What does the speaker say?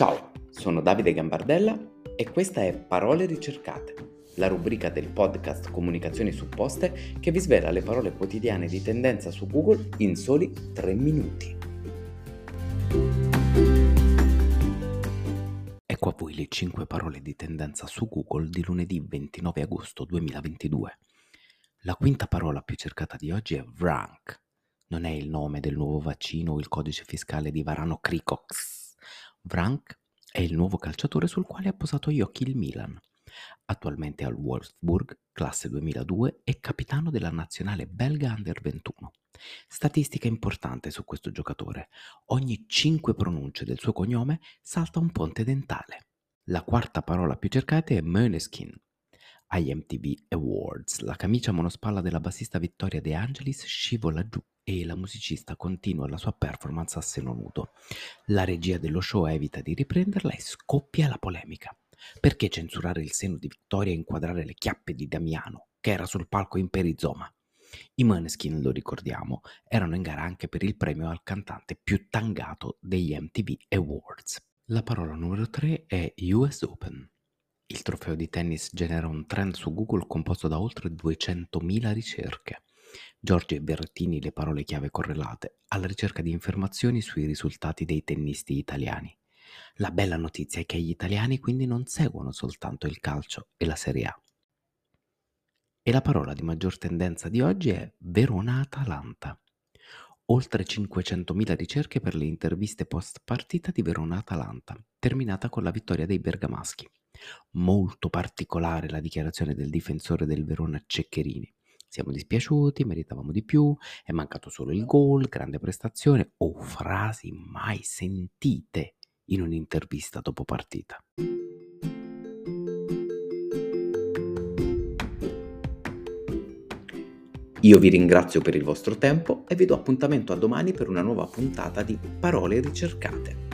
Ciao, sono Davide Gambardella e questa è Parole ricercate, la rubrica del podcast Comunicazioni supposte che vi svela le parole quotidiane di tendenza su Google in soli 3 minuti. Ecco a voi le 5 parole di tendenza su Google di lunedì 29 agosto 2022. La quinta parola più cercata di oggi è Vrank. Non è il nome del nuovo vaccino o il codice fiscale di Varano Cricox Vranck è il nuovo calciatore sul quale ha posato gli occhi il Milan. Attualmente al Wolfsburg, classe 2002, è capitano della nazionale belga Under 21. Statistica importante su questo giocatore. Ogni 5 pronunce del suo cognome salta un ponte dentale. La quarta parola più cercata è Möneskin. Agli MTV Awards, la camicia monospalla della bassista Vittoria De Angelis scivola giù e la musicista continua la sua performance a seno nudo. La regia dello show evita di riprenderla e scoppia la polemica. Perché censurare il seno di Vittoria e inquadrare le chiappe di Damiano, che era sul palco in perizoma? I Maneskin, lo ricordiamo, erano in gara anche per il premio al cantante più tangato degli MTV Awards. La parola numero 3 è US Open. Il trofeo di tennis genera un trend su Google composto da oltre 200.000 ricerche. Giorgio e Berrettini le parole chiave correlate, alla ricerca di informazioni sui risultati dei tennisti italiani. La bella notizia è che gli italiani quindi non seguono soltanto il calcio e la Serie A. E la parola di maggior tendenza di oggi è Verona-Atalanta. Oltre 500.000 ricerche per le interviste post partita di Verona-Atalanta, terminata con la vittoria dei bergamaschi. Molto particolare la dichiarazione del difensore del Verona Ceccherini. Siamo dispiaciuti, meritavamo di più, è mancato solo il gol, grande prestazione o frasi mai sentite in un'intervista dopo partita. Io vi ringrazio per il vostro tempo e vi do appuntamento a domani per una nuova puntata di Parole ricercate.